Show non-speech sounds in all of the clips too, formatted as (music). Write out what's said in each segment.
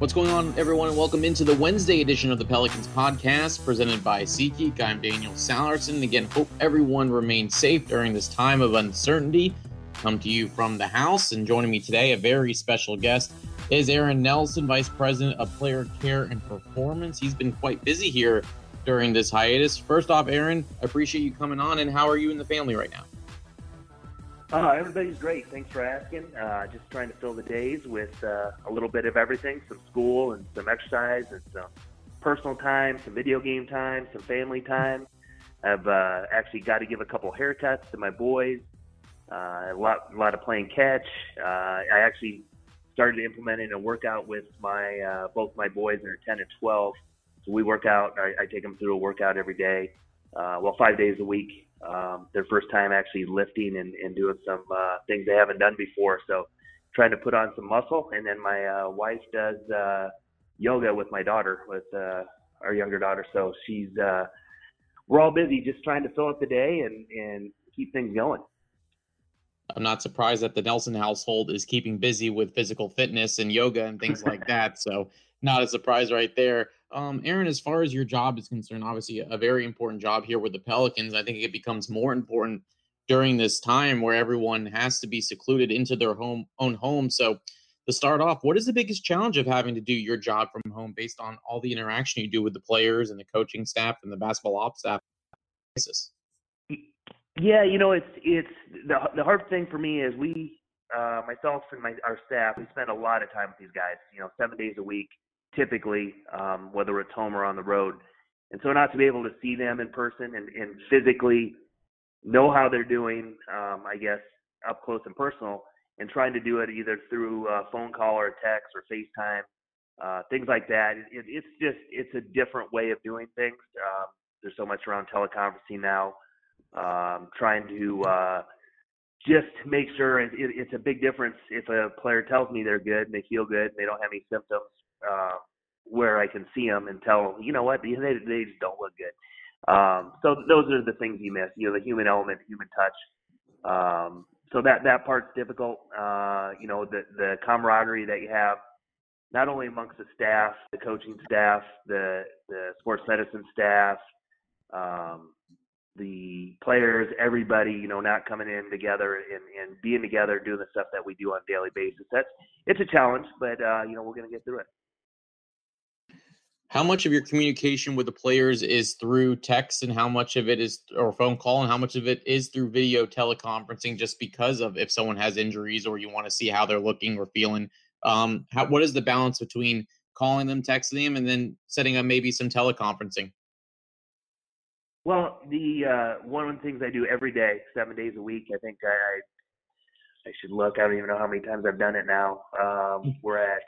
What's going on, everyone, and welcome into the Wednesday edition of the Pelicans podcast presented by SeatGeek. I'm Daniel Sallerson. Again, hope everyone remains safe during this time of uncertainty. Come to you from the house, and joining me today, a very special guest is Aaron Nelson, Vice President of Player Care and Performance. He's been quite busy here during this hiatus. First off, Aaron, I appreciate you coming on, and how are you and the family right now? Uh, everybody's great. Thanks for asking. Uh, just trying to fill the days with uh, a little bit of everything some school and some exercise and some personal time, some video game time, some family time. I've uh, actually got to give a couple haircuts to my boys, uh, a, lot, a lot of playing catch. Uh, I actually started implementing a workout with my uh, both my boys, they're 10 and 12. So we work out. I, I take them through a workout every day, uh, well, five days a week um, their first time actually lifting and, and doing some uh, things they haven't done before. So trying to put on some muscle. And then my uh, wife does uh, yoga with my daughter, with uh, our younger daughter. So she's uh, we're all busy just trying to fill up the day and and keep things going. I'm not surprised that the Nelson household is keeping busy with physical fitness and yoga and things like (laughs) that. So not a surprise right there. Um, Aaron, as far as your job is concerned, obviously a very important job here with the Pelicans. I think it becomes more important during this time where everyone has to be secluded into their home own home. So to start off, what is the biggest challenge of having to do your job from home based on all the interaction you do with the players and the coaching staff and the basketball ops staff? Yeah, you know, it's it's the the hard thing for me is we uh myself and my our staff, we spend a lot of time with these guys, you know, 7 days a week typically, um, whether it's home or on the road. And so not to be able to see them in person and, and physically know how they're doing, um, I guess, up close and personal, and trying to do it either through a phone call or a text or FaceTime, uh, things like that. It, it's just it's a different way of doing things. Um, there's so much around teleconferencing now. Um, trying to uh, just make sure it, it, it's a big difference if a player tells me they're good and they feel good and they don't have any symptoms uh, where I can see them and tell them, you know what, they, they just don't look good. Um, so those are the things you miss, you know, the human element, human touch. Um, so that that part's difficult. Uh, you know, the the camaraderie that you have, not only amongst the staff, the coaching staff, the the sports medicine staff, um, the players, everybody, you know, not coming in together and, and being together, doing the stuff that we do on a daily basis. That's it's a challenge, but uh, you know, we're gonna get through it how much of your communication with the players is through text and how much of it is or phone call and how much of it is through video teleconferencing just because of if someone has injuries or you want to see how they're looking or feeling um how, what is the balance between calling them texting them and then setting up maybe some teleconferencing well the uh one of the things i do every day seven days a week i think i i should look i don't even know how many times i've done it now um hmm. we're at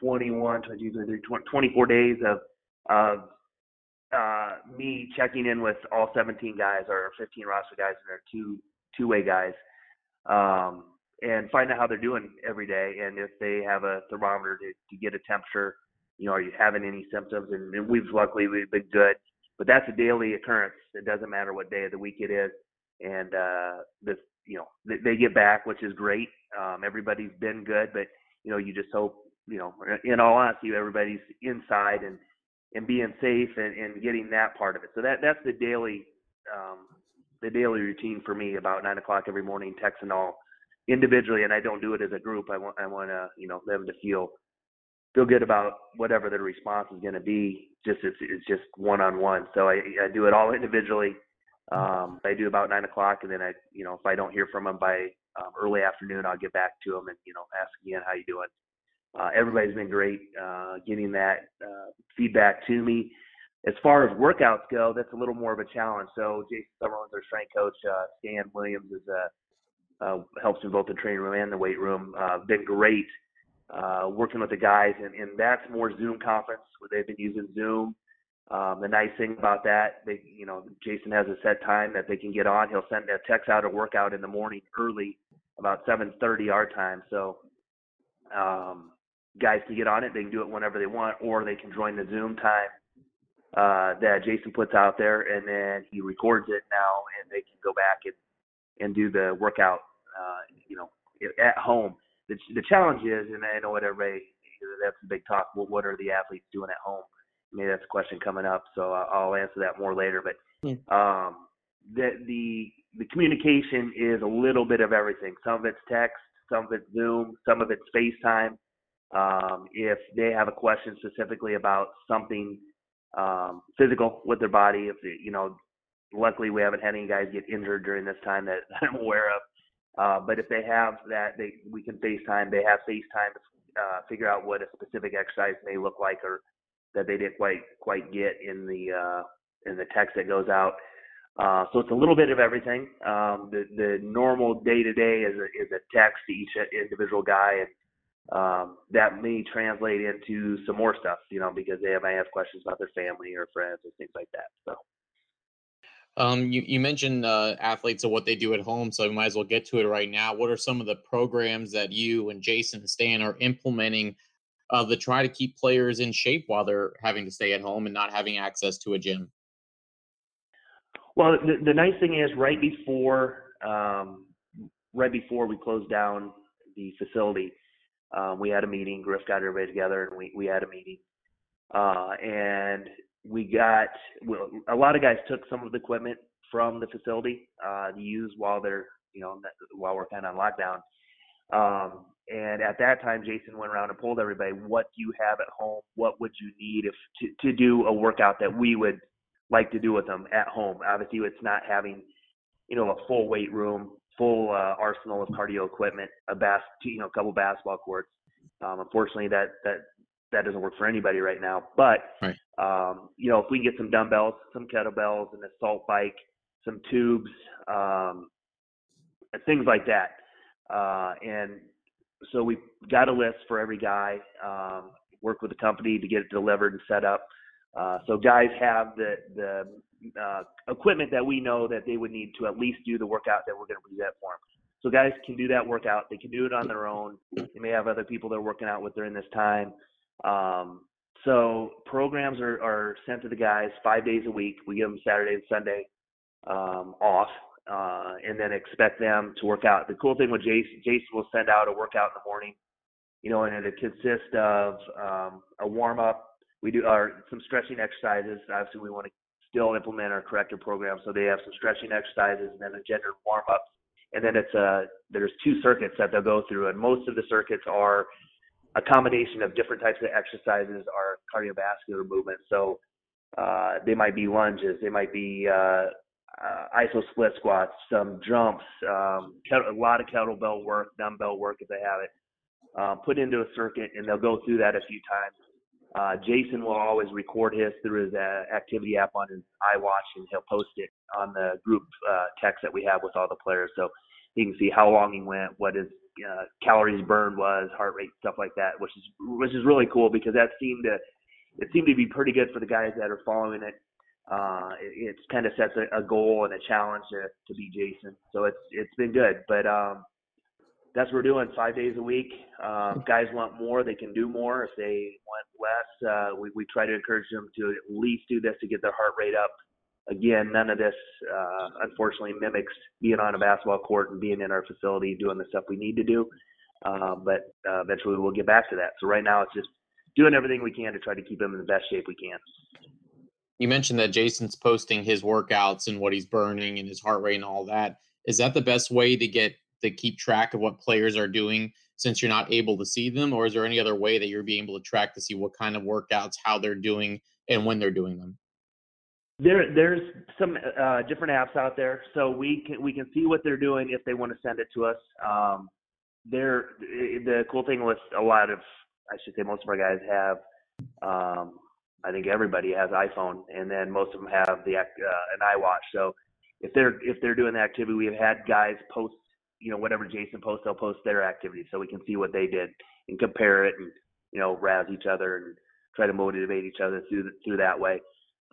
21, 22, 23, 24 days of of uh, me checking in with all 17 guys or 15 roster guys and their two two way guys, um, and find out how they're doing every day and if they have a thermometer to, to get a temperature. You know, are you having any symptoms? And, and we've luckily we've been good, but that's a daily occurrence. It doesn't matter what day of the week it is, and uh, this you know they, they get back, which is great. Um, everybody's been good, but you know you just hope you know, in all honesty, everybody's inside and and being safe and, and getting that part of it. So that that's the daily um, the daily routine for me about nine o'clock every morning, texting all individually, and I don't do it as a group. I want I want to you know them to feel feel good about whatever their response is going to be. Just it's it's just one on one. So I I do it all individually. Um, I do about nine o'clock, and then I you know if I don't hear from them by um, early afternoon, I'll get back to them and you know ask again how you doing uh, everybody's been great uh, getting that uh, feedback to me. As far as workouts go, that's a little more of a challenge. So Jason Summerlin's our strength coach. Uh, Stan Williams is a, uh, helps in both the training room and the weight room. Uh, been great uh, working with the guys, and, and that's more Zoom conference where they've been using Zoom. Um, the nice thing about that, they, you know, Jason has a set time that they can get on. He'll send a text out a workout in the morning early, about 7:30 our time. So um, guys can get on it. They can do it whenever they want, or they can join the Zoom time uh, that Jason puts out there, and then he records it now, and they can go back and and do the workout, uh, you know, at home. The, the challenge is, and I know what everybody that's a big talk. What, what are the athletes doing at home? Maybe that's a question coming up, so I'll answer that more later. But yeah. um, the the the communication is a little bit of everything. Some of it's text, some of it's Zoom, some of it's FaceTime. Um, if they have a question specifically about something um, physical with their body, if they, you know, luckily we haven't had any guys get injured during this time that (laughs) I'm aware of. Uh, but if they have that, they we can FaceTime. They have FaceTime to uh, figure out what a specific exercise may look like, or that they didn't quite quite get in the uh, in the text that goes out. Uh, so it's a little bit of everything. Um, the the normal day to day is a is a text to each individual guy, and um, that may translate into some more stuff, you know, because they might have questions about their family or friends or things like that. So. Um, you, you mentioned uh, athletes and what they do at home, so we might as well get to it right now. What are some of the programs that you and Jason and Stan are implementing uh, to try to keep players in shape while they're having to stay at home and not having access to a gym? Well, the, the nice thing is right before um, right before we closed down the facility, um, we had a meeting. Griff got everybody together, and we we had a meeting. Uh, and we got well, a lot of guys took some of the equipment from the facility uh, to use while they're you know while we're kind of on lockdown. Um, and at that time, Jason went around and pulled everybody. What do you have at home? What would you need if to, to do a workout that we would like to do with them at home? Obviously, it's not having you know a full weight room, full uh, arsenal of cardio equipment, a bas- you know a couple basketball courts. Um, unfortunately, that that that doesn't work for anybody right now. But right. um, you know, if we can get some dumbbells, some kettlebells, an assault bike, some tubes, um, things like that, uh, and so we got a list for every guy. Um, work with the company to get it delivered and set up. Uh, so guys have the the uh, equipment that we know that they would need to at least do the workout that we're going to present for them. So guys can do that workout. They can do it on their own. They may have other people they're working out with during this time. Um, so programs are, are sent to the guys five days a week. We give them Saturday and Sunday um, off, uh, and then expect them to work out. The cool thing with Jason, Jason will send out a workout in the morning, you know, and it consists of um, a warm up. We do our some stretching exercises. Obviously, we want to still implement our corrective program, so they have some stretching exercises and then a gender warm up. And then it's a there's two circuits that they'll go through, and most of the circuits are a combination of different types of exercises are cardiovascular movements. So uh, they might be lunges, they might be uh, uh, iso split squats, some jumps, um, a lot of kettlebell work, dumbbell work if they have it, uh, put into a circuit, and they'll go through that a few times. Uh, Jason will always record his through his uh, activity app on his iWatch, and he'll post it on the group uh, text that we have with all the players, so he can see how long he went, what his uh, calories burned was, heart rate, stuff like that, which is which is really cool because that seemed to it seemed to be pretty good for the guys that are following it. Uh, it, it kind of sets a, a goal and a challenge to, to be Jason. So it's it's been good, but um, that's what we're doing five days a week. Uh, guys want more, they can do more. If they want less, uh, we we try to encourage them to at least do this to get their heart rate up again, none of this, uh, unfortunately, mimics being on a basketball court and being in our facility doing the stuff we need to do. Uh, but uh, eventually we'll get back to that. So right now it's just doing everything we can to try to keep him in the best shape we can. You mentioned that Jason's posting his workouts and what he's burning and his heart rate and all that. Is that the best way to get to keep track of what players are doing since you're not able to see them, or is there any other way that you're being able to track to see what kind of workouts, how they're doing, and when they're doing them? There, there's some uh, different apps out there, so we can we can see what they're doing if they want to send it to us. Um, there, the cool thing with a lot of, I should say, most of our guys have. Um, I think everybody has iPhone, and then most of them have the uh, an iWatch. So if they're if they're doing the activity, we have had guys post, you know, whatever Jason posts, they'll post their activity, so we can see what they did and compare it, and you know, razz each other and try to motivate each other through through that way.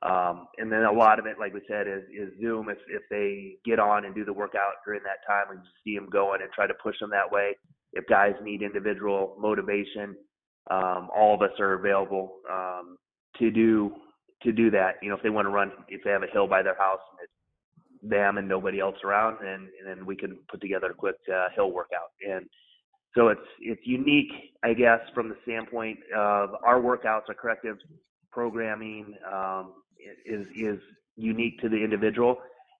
Um, and then a lot of it, like we said, is, is Zoom. If, if they get on and do the workout during that time, we see them going and try to push them that way. If guys need individual motivation, um, all of us are available um, to do to do that. You know, if they want to run, if they have a hill by their house and it's them and nobody else around, and, and then we can put together a quick uh, hill workout. And so it's it's unique, I guess, from the standpoint of our workouts, our corrective programming um, is is unique to the individual.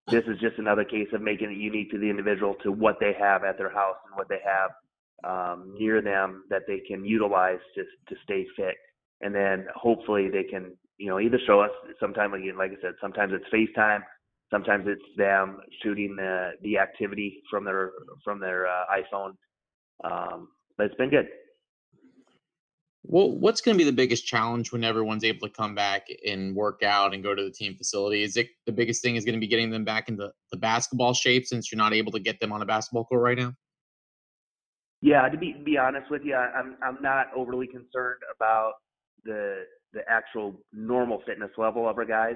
This is just another case of making it unique to the individual to what they have at their house and what they have um, near them that they can utilize to to stay fit. And then hopefully they can, you know, either show us sometime again, like I said, sometimes it's FaceTime, sometimes it's them shooting the the activity from their from their uh, iPhone. Um, but it's been good. Well, what's going to be the biggest challenge when everyone's able to come back and work out and go to the team facility? Is it the biggest thing is going to be getting them back into the basketball shape since you're not able to get them on a basketball court right now? Yeah, to be be honest with you, I'm I'm not overly concerned about the the actual normal fitness level of our guys.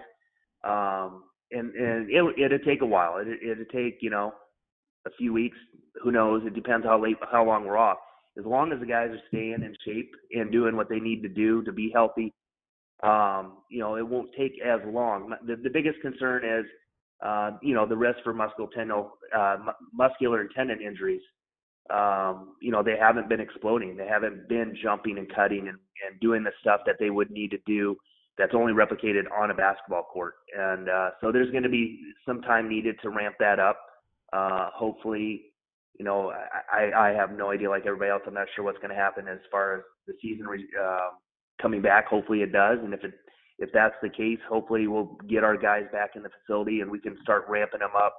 Um, and and it it'll take a while. It it'll take you know a few weeks. Who knows? It depends how late how long we're off as long as the guys are staying in shape and doing what they need to do to be healthy, um, you know, it won't take as long. The, the biggest concern is, uh, you know, the risk for musculoskeletal, uh, muscular and tendon injuries. Um, you know, they haven't been exploding. They haven't been jumping and cutting and, and doing the stuff that they would need to do that's only replicated on a basketball court. And uh, so there's going to be some time needed to ramp that up. Uh, hopefully, you know, I, I have no idea like everybody else. I'm not sure what's going to happen as far as the season uh, coming back. Hopefully it does. And if it, if that's the case, hopefully we'll get our guys back in the facility and we can start ramping them up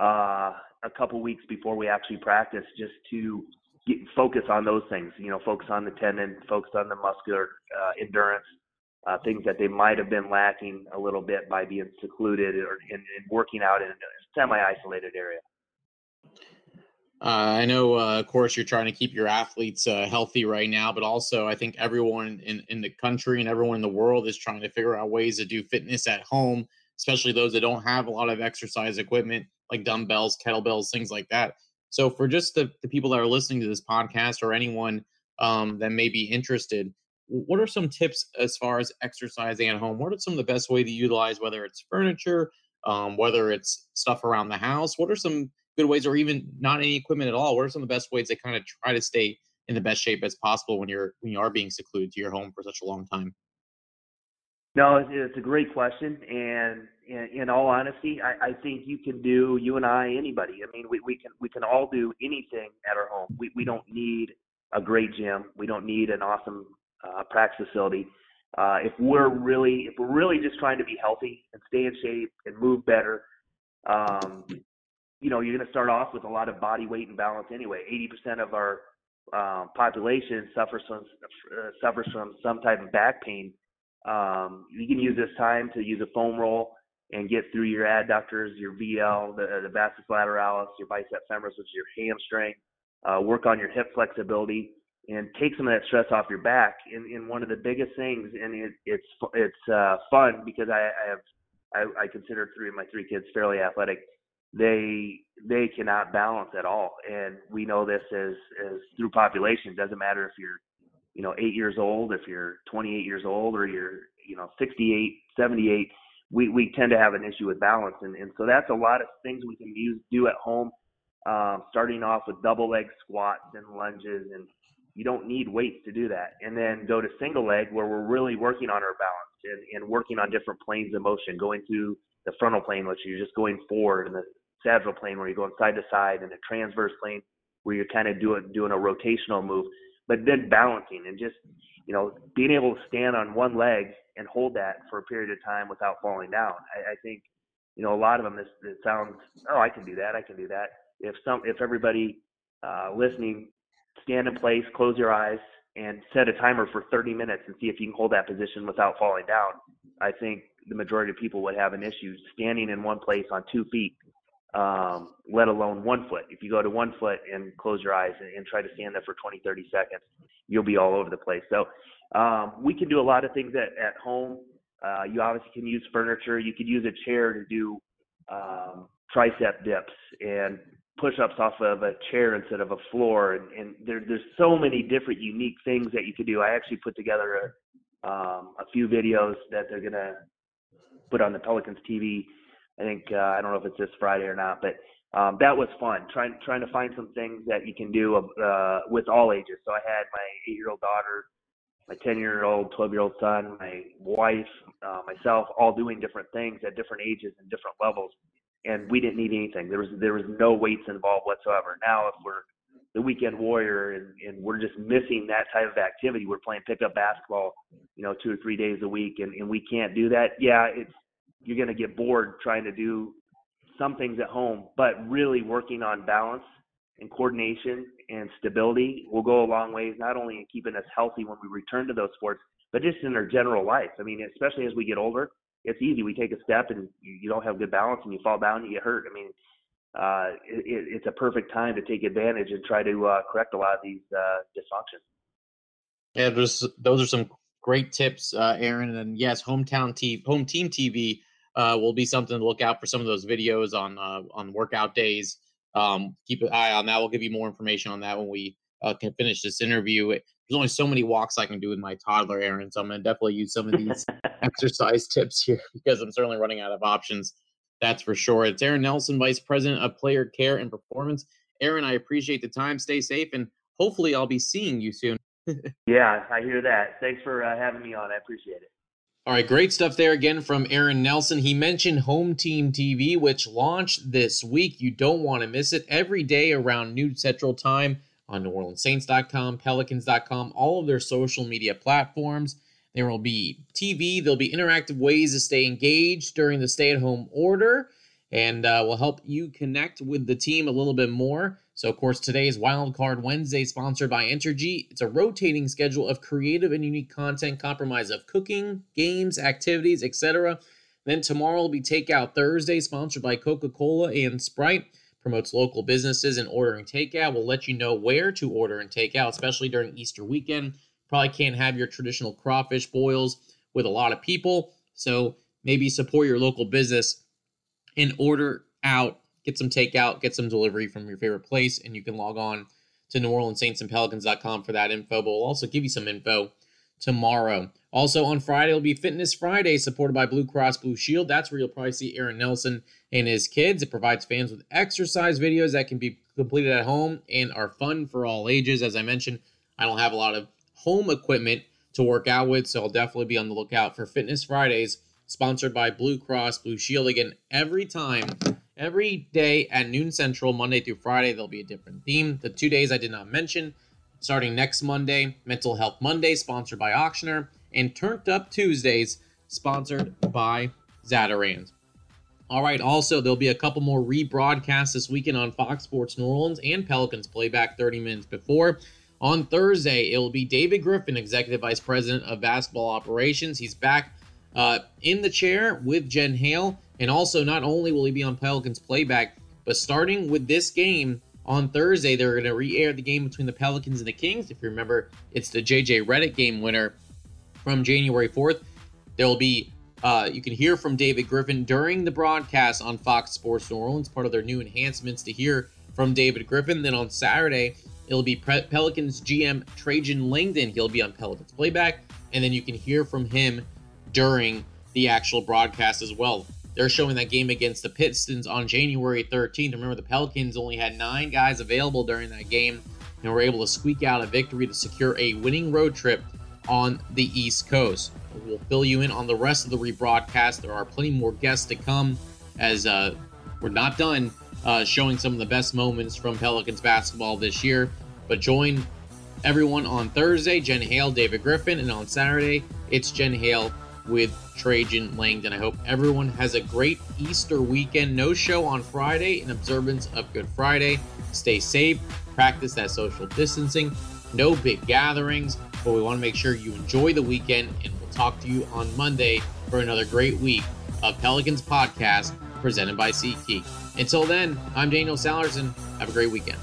uh, a couple weeks before we actually practice just to get, focus on those things, you know, focus on the tendon, focus on the muscular uh, endurance, uh, things that they might have been lacking a little bit by being secluded or in working out in a semi-isolated area. Uh, I know, uh, of course, you're trying to keep your athletes uh, healthy right now, but also I think everyone in, in the country and everyone in the world is trying to figure out ways to do fitness at home, especially those that don't have a lot of exercise equipment like dumbbells, kettlebells, things like that. So, for just the, the people that are listening to this podcast or anyone um, that may be interested, what are some tips as far as exercising at home? What are some of the best way to utilize, whether it's furniture, um, whether it's stuff around the house? What are some good ways, or even not any equipment at all? What are some of the best ways to kind of try to stay in the best shape as possible when you're when you are being secluded to your home for such a long time? No, it's a great question, and in, all honesty, I, I think you can do you and I, anybody. I mean, we, we can we can all do anything at our home. We we don't need a great gym. We don't need an awesome uh, practice facility. Uh, if we're really if we're really just trying to be healthy and stay in shape and move better, um, you know, you're going to start off with a lot of body weight and balance anyway. 80% of our uh, population suffers from uh, suffers from some type of back pain. Um, you can use this time to use a foam roll and get through your adductors, your VL, the, the vastus lateralis, your bicep femoris, which is your hamstring. Uh, work on your hip flexibility and take some of that stress off your back. And, and one of the biggest things, and it, it's it's uh, fun because I, I have I, I consider three of my three kids fairly athletic they they cannot balance at all. And we know this as as through population. It doesn't matter if you're you know eight years old, if you're 28 years old, or you're you know 68, 78. We we tend to have an issue with balance, and and so that's a lot of things we can use do at home. Um, starting off with double leg squats and lunges, and you don't need weights to do that. And then go to single leg where we're really working on our balance and, and working on different planes of motion, going through the frontal plane, which you're just going forward, and the sagittal plane where you're going side to side, and the transverse plane where you're kind of doing doing a rotational move, but then balancing and just you know being able to stand on one leg and hold that for a period of time without falling down. I, I think you know a lot of them this it sounds oh I can do that I can do that. If some if everybody uh, listening stand in place, close your eyes, and set a timer for 30 minutes and see if you can hold that position without falling down. I think the majority of people would have an issue standing in one place on two feet um, let alone one foot. If you go to one foot and close your eyes and, and, try to stand there for 20, 30 seconds, you'll be all over the place. So um, we can do a lot of things at, at home. Uh, you obviously can use furniture. You could use a chair to do um, tricep dips and push-ups off of a chair instead of a floor. And, and there, there's so many different unique things that you could do. I actually put together a, um, a few videos that they're gonna put on the Pelicans TV. I think uh, I don't know if it's this Friday or not, but um, that was fun. Trying trying to find some things that you can do uh, with all ages. So I had my eight-year-old daughter, my ten-year-old, twelve-year-old son, my wife, uh, myself, all doing different things at different ages and different levels, and we didn't need anything. There was there was no weights involved whatsoever. Now, if we're the weekend warrior and, and we're just missing that type of activity, we're playing pickup basketball, you know, two or three days a week, and, and we can't do that. Yeah, it's you're to get bored trying to do some things at home, but really working on balance and coordination and stability will go a long ways, not only in keeping us healthy when we return to those sports, but just in our general life. I mean, especially as we get older, it's easy. We take a step and you, you don't have good balance and you fall down and you get hurt. I mean, uh, it, it's a perfect time to take advantage and try to uh, correct a lot of these uh, dysfunctions. Yeah, there's, those are some great tips, uh, Aaron. And yes, hometown team, home team TV uh, will be something to look out for some of those videos on uh, on workout days. Um, keep an eye on that. We'll give you more information on that when we uh, can finish this interview. There's only so many walks I can do with my toddler, Aaron. So I'm going to definitely use some of these (laughs) exercise tips here (laughs) because I'm certainly running out of options. That's for sure. It's Aaron Nelson, Vice President of Player Care and Performance. Aaron, I appreciate the time. Stay safe, and hopefully, I'll be seeing you soon. (laughs) yeah, I hear that. Thanks for uh, having me on. I appreciate it. All right, great stuff there again from Aaron Nelson. He mentioned Home Team TV, which launched this week. You don't want to miss it every day around noon Central Time on NewOrleansSaints.com, Pelicans.com, all of their social media platforms. There will be TV, there'll be interactive ways to stay engaged during the stay at home order, and uh, will help you connect with the team a little bit more. So, of course, today is Wild Card Wednesday, sponsored by Entergy. It's a rotating schedule of creative and unique content comprised of cooking, games, activities, etc. Then tomorrow will be Takeout Thursday, sponsored by Coca Cola and Sprite. Promotes local businesses and ordering takeout. We'll let you know where to order and take out, especially during Easter weekend. Probably can't have your traditional crawfish boils with a lot of people. So maybe support your local business and order out get some takeout, get some delivery from your favorite place, and you can log on to New Orleans Saints and Pelicans.com for that info. But we'll also give you some info tomorrow. Also on Friday it'll be Fitness Friday, supported by Blue Cross Blue Shield. That's where you'll probably see Aaron Nelson and his kids. It provides fans with exercise videos that can be completed at home and are fun for all ages. As I mentioned, I don't have a lot of home equipment to work out with, so I'll definitely be on the lookout for Fitness Fridays, sponsored by Blue Cross Blue Shield. Again, every time Every day at noon central, Monday through Friday, there'll be a different theme. The two days I did not mention, starting next Monday, Mental Health Monday, sponsored by Ochsner, and Turned Up Tuesdays, sponsored by Zatarain's. All right, also, there'll be a couple more rebroadcasts this weekend on Fox Sports New Orleans and Pelicans playback 30 minutes before. On Thursday, it will be David Griffin, Executive Vice President of Basketball Operations. He's back uh, in the chair with Jen Hale and also, not only will he be on Pelicans playback, but starting with this game on Thursday, they're going to re air the game between the Pelicans and the Kings. If you remember, it's the JJ Redick game winner from January 4th. There will be, uh, you can hear from David Griffin during the broadcast on Fox Sports New Orleans, part of their new enhancements to hear from David Griffin. Then on Saturday, it'll be Pelicans GM Trajan Langdon. He'll be on Pelicans playback, and then you can hear from him during the actual broadcast as well. They're showing that game against the Pistons on January 13th. Remember, the Pelicans only had nine guys available during that game and were able to squeak out a victory to secure a winning road trip on the East Coast. We'll fill you in on the rest of the rebroadcast. There are plenty more guests to come as uh, we're not done uh, showing some of the best moments from Pelicans basketball this year. But join everyone on Thursday, Jen Hale, David Griffin, and on Saturday, it's Jen Hale with Trajan Langdon. I hope everyone has a great Easter weekend. No show on Friday in observance of Good Friday. Stay safe, practice that social distancing, no big gatherings, but we want to make sure you enjoy the weekend and we'll talk to you on Monday for another great week of Pelicans Podcast presented by SeatGeek. Until then, I'm Daniel Sallerson. Have a great weekend.